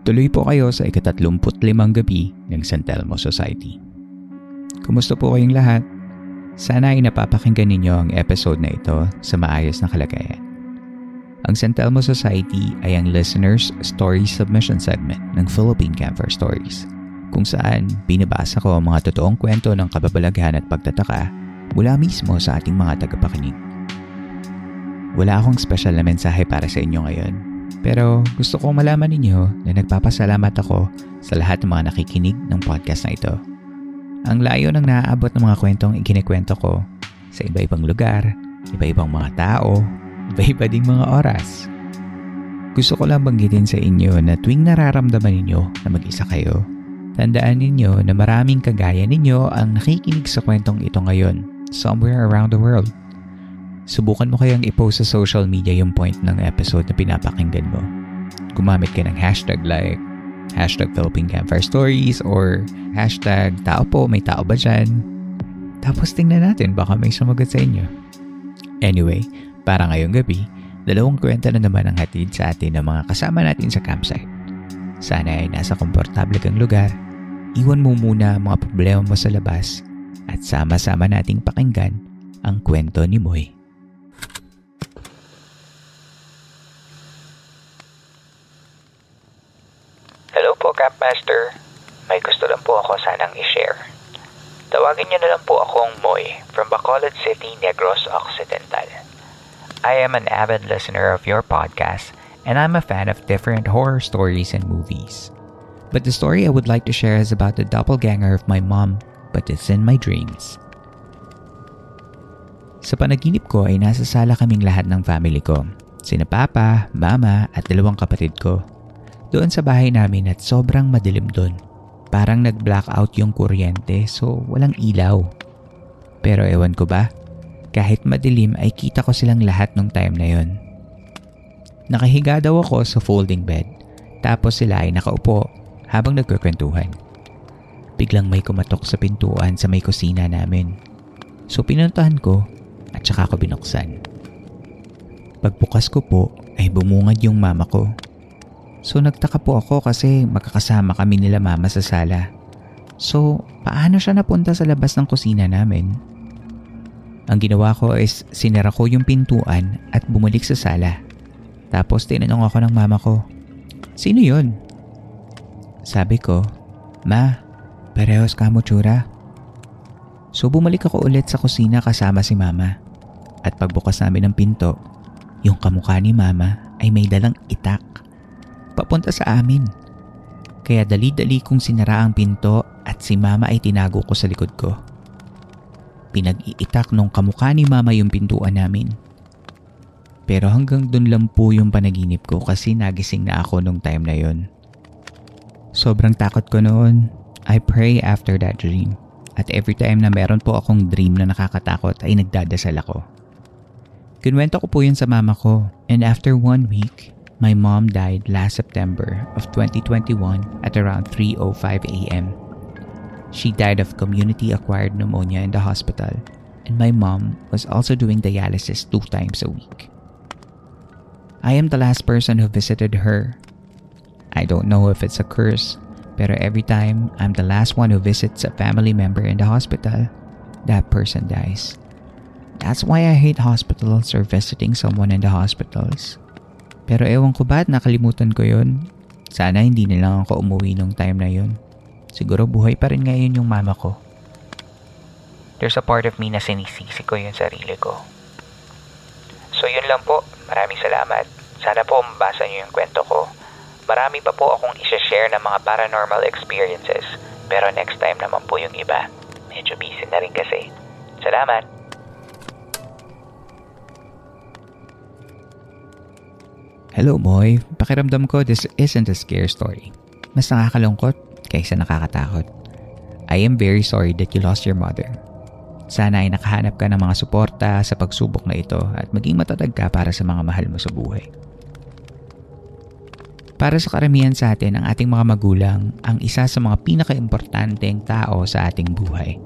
Tuloy po kayo sa ikatatlumput limang gabi ng San Telmo Society. Kumusta po kayong lahat? Sana ay napapakinggan ninyo ang episode na ito sa maayos na kalagayan. Ang San Telmo Society ay ang listeners' story submission segment ng Philippine Camper Stories kung saan binabasa ko ang mga totoong kwento ng kababalaghan at pagtataka mula mismo sa ating mga tagapakinig. Wala akong special na mensahe para sa inyo ngayon pero gusto kong malaman ninyo na nagpapasalamat ako sa lahat ng mga nakikinig ng podcast na ito. Ang layo ng naaabot ng mga kwentong ikinikwento ko sa iba-ibang lugar, iba-ibang mga tao, iba-iba ding mga oras. Gusto ko lang banggitin sa inyo na tuwing nararamdaman ninyo na mag-isa kayo, tandaan ninyo na maraming kagaya ninyo ang nakikinig sa kwentong ito ngayon somewhere around the world. Subukan mo kayang i-post sa social media yung point ng episode na pinapakinggan mo. Gumamit ka ng hashtag like hashtag Philippine Campfire Stories or hashtag tao po, may tao ba dyan? Tapos tingnan natin baka may sumagot sa inyo. Anyway, para ngayong gabi, dalawang kwenta na naman ang hatid sa atin ng mga kasama natin sa campsite. Sana ay nasa komportable kang lugar, iwan mo muna ang mga problema mo sa labas at sama-sama nating pakinggan ang kwento ni Moy. Campmaster. May gusto lang po ako sanang i-share. Tawagin niyo na lang po akong Moy from Bacolod City, Negros Occidental. I am an avid listener of your podcast and I'm a fan of different horror stories and movies. But the story I would like to share is about the doppelganger of my mom, but it's in my dreams. Sa panaginip ko ay nasa sala kaming lahat ng family ko. Sina papa, mama at dalawang kapatid ko. Doon sa bahay namin at sobrang madilim doon. Parang nag-blackout yung kuryente so walang ilaw. Pero ewan ko ba, kahit madilim ay kita ko silang lahat nung time na yon. Nakahiga daw ako sa folding bed tapos sila ay nakaupo habang nagkukwentuhan. Biglang may kumatok sa pintuan sa may kusina namin. So pinuntahan ko at saka ko binuksan. Pagbukas ko po ay bumungad yung mama ko. So nagtaka po ako kasi magkakasama kami nila mama sa sala. So paano siya napunta sa labas ng kusina namin? Ang ginawa ko is sinara ko yung pintuan at bumalik sa sala. Tapos tinanong ako ng mama ko, Sino yun? Sabi ko, Ma, parehos ka mo tsura. So bumalik ako ulit sa kusina kasama si mama. At pagbukas namin ng pinto, yung kamukha ni mama ay may dalang itak. Papunta sa amin. Kaya dali-dali kong sinara ang pinto at si mama ay tinago ko sa likod ko. Pinag-iitak nung kamukha ni mama yung pintuan namin. Pero hanggang dun lang po yung panaginip ko kasi nagising na ako nung time na yon. Sobrang takot ko noon. I pray after that dream. At every time na meron po akong dream na nakakatakot ay nagdadasal ako. Kinwento ko po yun sa mama ko and after one week, my mom died last September of 2021 at around 3.05 a.m. She died of community-acquired pneumonia in the hospital and my mom was also doing dialysis two times a week. I am the last person who visited her. I don't know if it's a curse, pero every time I'm the last one who visits a family member in the hospital, that person dies. That's why I hate hospitals or visiting someone in the hospitals. Pero ewan ko ba't nakalimutan ko yun. Sana hindi na lang ako umuwi nung time na yun. Siguro buhay pa rin ngayon yung mama ko. There's a part of me na sinisisi ko yung sarili ko. So yun lang po. Maraming salamat. Sana po mabasa niyo yung kwento ko. Marami pa po akong isa-share ng mga paranormal experiences. Pero next time naman po yung iba. Medyo busy na rin kasi. Salamat! Hello boy, pakiramdam ko this isn't a scare story. Mas nakakalungkot kaysa nakakatakot. I am very sorry that you lost your mother. Sana ay nakahanap ka ng mga suporta sa pagsubok na ito at maging matatag ka para sa mga mahal mo sa buhay. Para sa karamihan sa atin, ang ating mga magulang ang isa sa mga pinakaimportanteng tao sa ating buhay.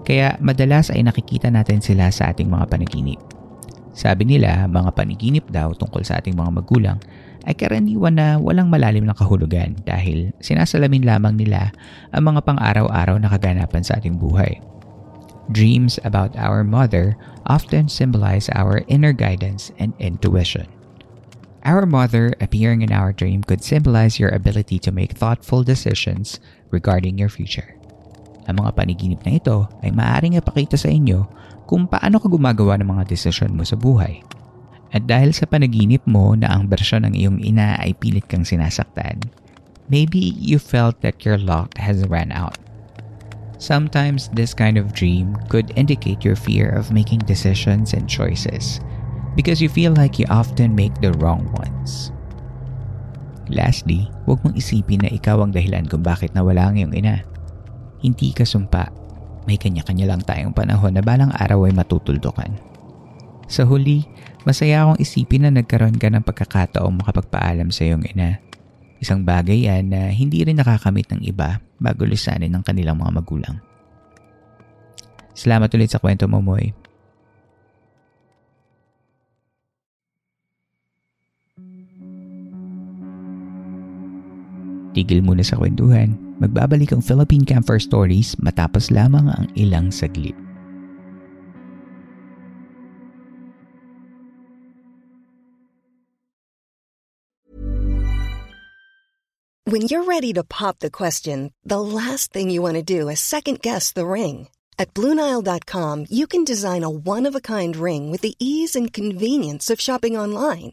Kaya madalas ay nakikita natin sila sa ating mga panaginip. Sabi nila, mga paniginip daw tungkol sa ating mga magulang ay karaniwan na walang malalim na kahulugan dahil sinasalamin lamang nila ang mga pang-araw-araw na kaganapan sa ating buhay. Dreams about our mother often symbolize our inner guidance and intuition. Our mother appearing in our dream could symbolize your ability to make thoughtful decisions regarding your future. Ang mga paniginip na ito ay maaaring ipakita sa inyo kung paano ka gumagawa ng mga desisyon mo sa buhay. At dahil sa panaginip mo na ang bersyon ng iyong ina ay pilit kang sinasaktan, maybe you felt that your luck has ran out. Sometimes this kind of dream could indicate your fear of making decisions and choices because you feel like you often make the wrong ones. Lastly, huwag mong isipin na ikaw ang dahilan kung bakit nawala ang iyong ina. Hindi ka sumpa may kanya-kanya lang tayong panahon na balang araw ay matutuldukan. Sa huli, masaya akong isipin na nagkaroon ka ng pagkakataong makapagpaalam sa iyong ina. Isang bagay yan na hindi rin nakakamit ng iba bago lisanin ng kanilang mga magulang. Salamat ulit sa kwento mo, Moy. Tigil muna sa kwentuhan. Magbabalik ang Philippine Camper Stories matapos lamang ang ilang saglit. When you're ready to pop the question, the last thing you want to do is second guess the ring. At Bluenile.com, you can design a one-of-a-kind ring with the ease and convenience of shopping online.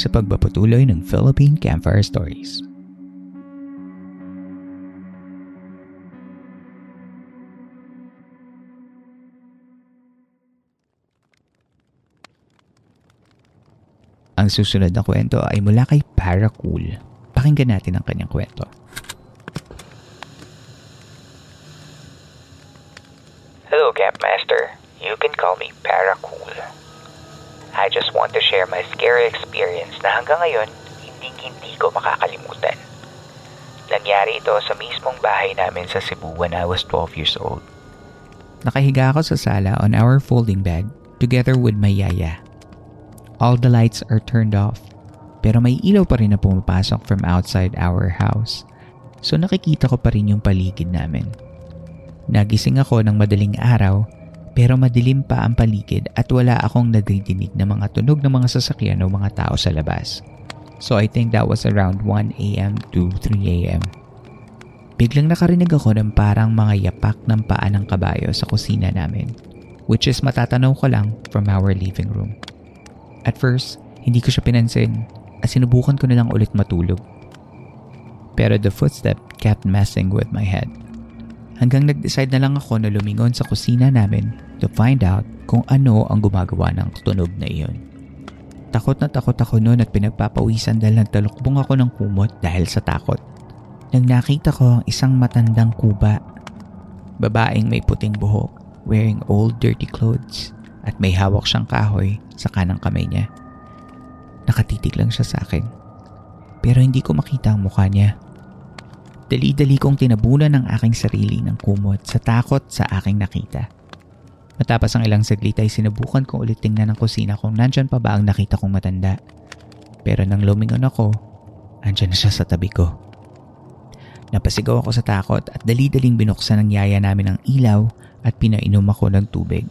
Sa pagpapatuloy ng Philippine Campfire Stories. Ang susunod na kwento ay mula kay Paracool. Pakinggan natin ang kanyang kwento. Hello, Campmaster. You can call me Paracool. I just want to share my scary experience na hanggang ngayon, hindi-hindi ko makakalimutan. Nangyari ito sa mismong bahay namin sa Cebu when I was 12 years old. Nakahiga ako sa sala on our folding bed together with my yaya. All the lights are turned off. Pero may ilaw pa rin na pumapasok from outside our house. So nakikita ko pa rin yung paligid namin. Nagising ako ng madaling araw pero madilim pa ang paligid at wala akong nadidinig na mga tunog ng mga sasakyan o mga tao sa labas. So I think that was around 1 a.m. to 3 a.m. Biglang nakarinig ako ng parang mga yapak ng paa ng kabayo sa kusina namin which is matatanaw ko lang from our living room. At first, hindi ko siya pinansin at sinubukan ko na lang ulit matulog. Pero the footstep kept messing with my head. Hanggang nag-decide na lang ako na lumingon sa kusina namin to find out kung ano ang gumagawa ng tunog na iyon. Takot na takot ako noon at pinagpapawisan dahil nagtalukbong ako ng kumot dahil sa takot. Nang nakita ko ang isang matandang kuba, babaeng may puting buhok, wearing old dirty clothes at may hawak siyang kahoy sa kanang kamay niya. Nakatitig lang siya sa akin. Pero hindi ko makita ang mukha niya. Dali-dali kong tinabunan ang aking sarili ng kumot sa takot sa aking nakita. Matapos ang ilang saglit ay sinubukan kong ulit tingnan ang kusina kung nandyan pa ba ang nakita kong matanda. Pero nang lumingon ako, andyan na siya sa tabi ko. Napasigaw ako sa takot at dali-daling binuksan ng yaya namin ang ilaw at pinainom ako ng tubig.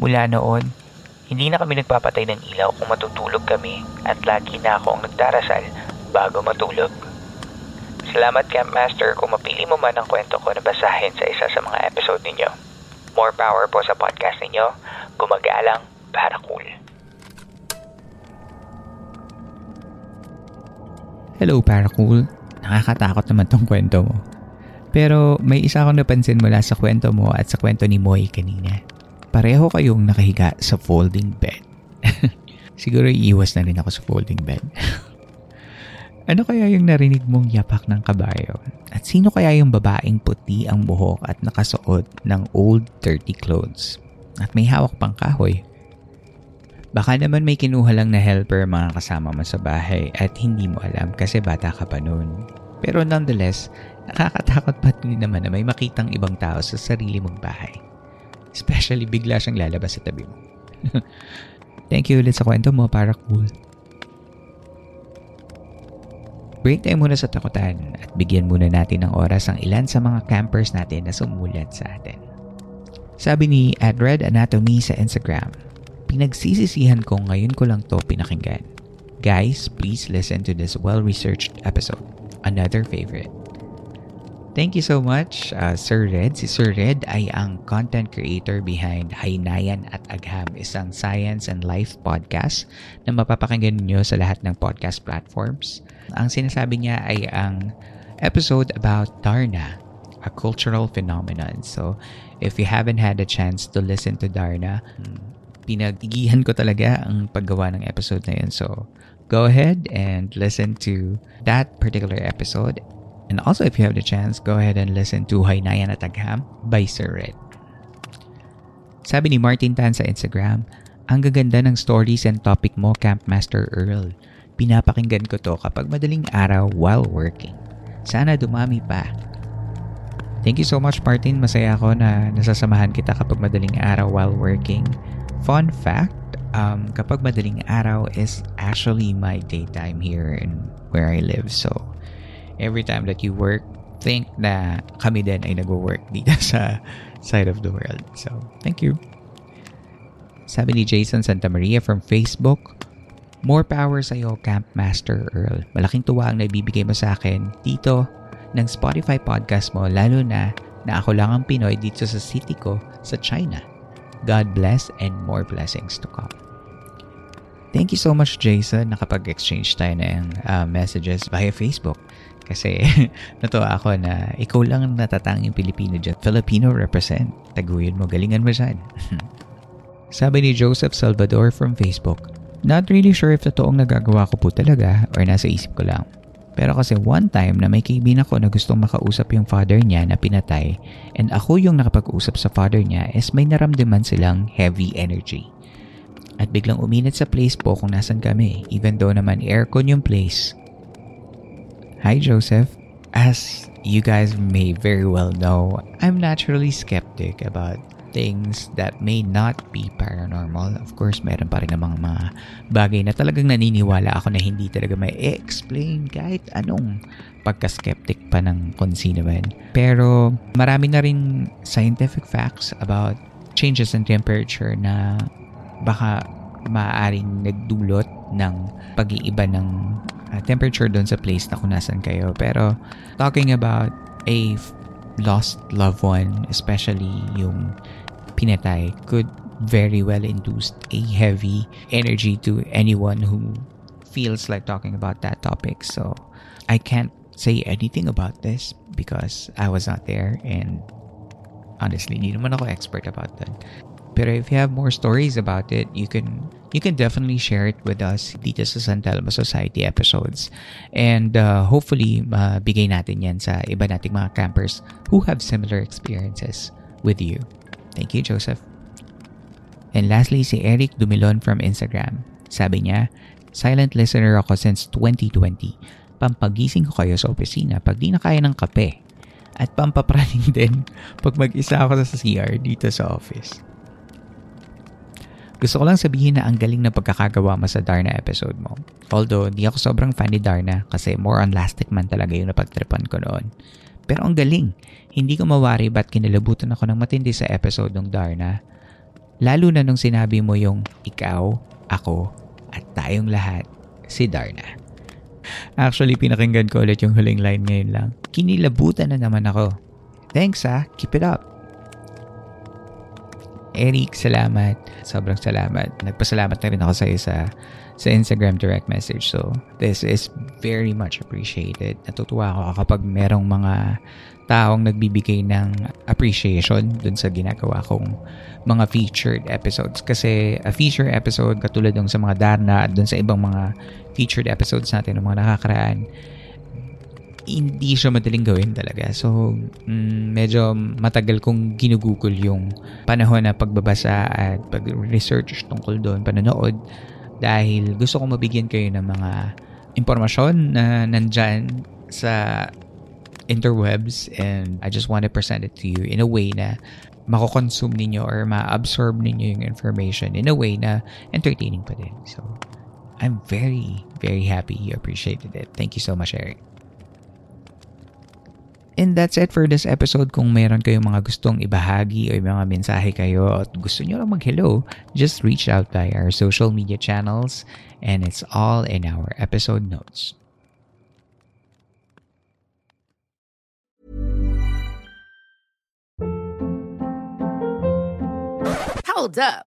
Mula noon, hindi na kami nagpapatay ng ilaw kung matutulog kami at lagi na ako ang nagdarasal bago matulog. Salamat Camp Master kung mapili mo man ang kwento ko na basahin sa isa sa mga episode ninyo. More power po sa podcast ninyo. Gumagalang para cool. Hello, Paracool. Nakakatakot naman tong kwento mo. Pero may isa akong napansin mula sa kwento mo at sa kwento ni Moy kanina. Pareho kayong nakahiga sa folding bed. Siguro iiwas na rin ako sa folding bed. ano kaya yung narinig mong yapak ng kabayo? At sino kaya yung babaeng puti ang buhok at nakasuot ng old dirty clothes? At may hawak pang kahoy. Baka naman may kinuha lang na helper mga kasama mo sa bahay at hindi mo alam kasi bata ka pa noon. Pero nonetheless, nakakatakot pa din naman na may makitang ibang tao sa sarili mong bahay. Especially bigla siyang lalabas sa tabi mo. Thank you ulit sa kwento mo para cool. Break tayo muna sa takutan at bigyan muna natin ng oras ang ilan sa mga campers natin na sumulat sa atin. Sabi ni Adred Anatomy sa Instagram, Pinagsisisihan ko ngayon ko lang to pinakinggan. Guys, please listen to this well-researched episode. Another favorite. Thank you so much, uh, Sir Red. Si Sir Red ay ang content creator behind Haynayan at Agham, isang science and life podcast na mapapakinggan niyo sa lahat ng podcast platforms. Ang sinasabi niya ay ang episode about Darna, a cultural phenomenon. So, if you haven't had a chance to listen to Darna, pinagigihan ko talaga ang paggawa ng episode na yun. So, go ahead and listen to that particular episode. And also, if you have the chance, go ahead and listen to Haynayan at Agham by Sir Red. Sabi ni Martin Tan sa Instagram, ang gaganda ng stories and topic mo, Campmaster Earl. Pinapakinggan ko to kapag madaling araw while working. Sana dumami pa. Thank you so much, Martin. Masaya ako na nasasamahan kita kapag madaling araw while working. Fun fact, um, kapag madaling araw is actually my daytime here in where I live. So, every time that you work, think na kami din ay nag-work dito sa side of the world. So, thank you. Sabi ni Jason Santa Maria from Facebook, More power sa iyo, Camp Master Earl. Malaking tuwa ang naibibigay mo sa akin dito ng Spotify podcast mo, lalo na na ako lang ang Pinoy dito sa city ko sa China. God bless and more blessings to come. Thank you so much, Jason. Nakapag-exchange tayo ng uh, messages via Facebook. Kasi natuwa ako na ikaw lang ang natatanging Pilipino dyan. Filipino represent. Taguyin mo, galingan mo dyan. Sabi ni Joseph Salvador from Facebook, Not really sure if totoong nagagawa ko po talaga or nasa isip ko lang. Pero kasi one time na may kaibigan ako na gustong makausap yung father niya na pinatay and ako yung nakapag-usap sa father niya is may naramdaman silang heavy energy. At biglang uminit sa place po kung nasan kami even though naman aircon yung place. Hi Joseph. As you guys may very well know, I'm naturally skeptic about things that may not be paranormal. Of course, meron pa rin namang mga bagay na talagang naniniwala ako na hindi talaga may explain kahit anong pagka-skeptic pa ng kung. Pero marami na rin scientific facts about changes in temperature na baka maaaring nagdulot ng pag-iiba ng uh, temperature doon sa place na kung nasan kayo. Pero talking about a lost loved one, especially yung pinatay, could very well induce a heavy energy to anyone who feels like talking about that topic. So I can't say anything about this because I was not there and honestly, hindi naman ako expert about that. Pero if you have more stories about it, you can you can definitely share it with us dito sa San Telmo Society episodes. And uh, hopefully, mabigay uh, natin yan sa iba nating mga campers who have similar experiences with you. Thank you, Joseph. And lastly, si Eric Dumilon from Instagram. Sabi niya, silent listener ako since 2020. Pampagising ko kayo sa opisina pag di na kaya ng kape. At pampapraning din pag mag-isa ako sa CR dito sa office. Gusto ko lang sabihin na ang galing na pagkakagawa mo sa Darna episode mo. Although, di ako sobrang fan ni Darna kasi more on Lastic Man talaga yung napagtripan ko noon. Pero ang galing, hindi ko mawari ba't kinalabutan ako ng matindi sa episode ng Darna. Lalo na nung sinabi mo yung ikaw, ako, at tayong lahat, si Darna. Actually, pinakinggan ko ulit yung huling line ngayon lang. Kinilabutan na naman ako. Thanks ah, keep it up. Eric, salamat. Sobrang salamat. Nagpasalamat na rin ako sa iyo sa, Instagram direct message. So, this is very much appreciated. Natutuwa ako kapag merong mga taong nagbibigay ng appreciation dun sa ginagawa kong mga featured episodes. Kasi a feature episode katulad ng sa mga Darna at dun sa ibang mga featured episodes natin ng mga nakakaraan, hindi siya madaling gawin talaga. So, mm, medyo matagal kong ginugugol yung panahon na pagbabasa at pag-research tungkol doon, panonood, dahil gusto kong mabigyan kayo ng mga impormasyon na nandyan sa interwebs and I just want to present it to you in a way na mako-consume ninyo or ma-absorb ninyo yung information in a way na entertaining pa din. So, I'm very, very happy you appreciated it. Thank you so much, Eric. And that's it for this episode. Kung meron kayong mga gustong ibahagi o mga mensahe kayo at gusto nyo lang mag-hello, just reach out by our social media channels and it's all in our episode notes. Hold up.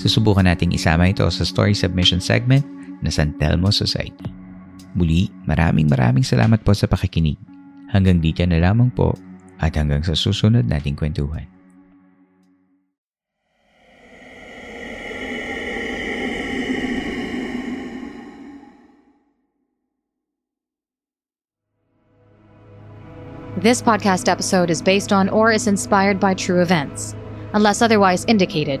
Susubukan nating isama ito sa story submission segment na San Telmo Society. Muli, maraming maraming salamat po sa pakikinig. Hanggang dito na lamang po at hanggang sa susunod nating kwentuhan. This podcast episode is based on or is inspired by true events. Unless otherwise indicated,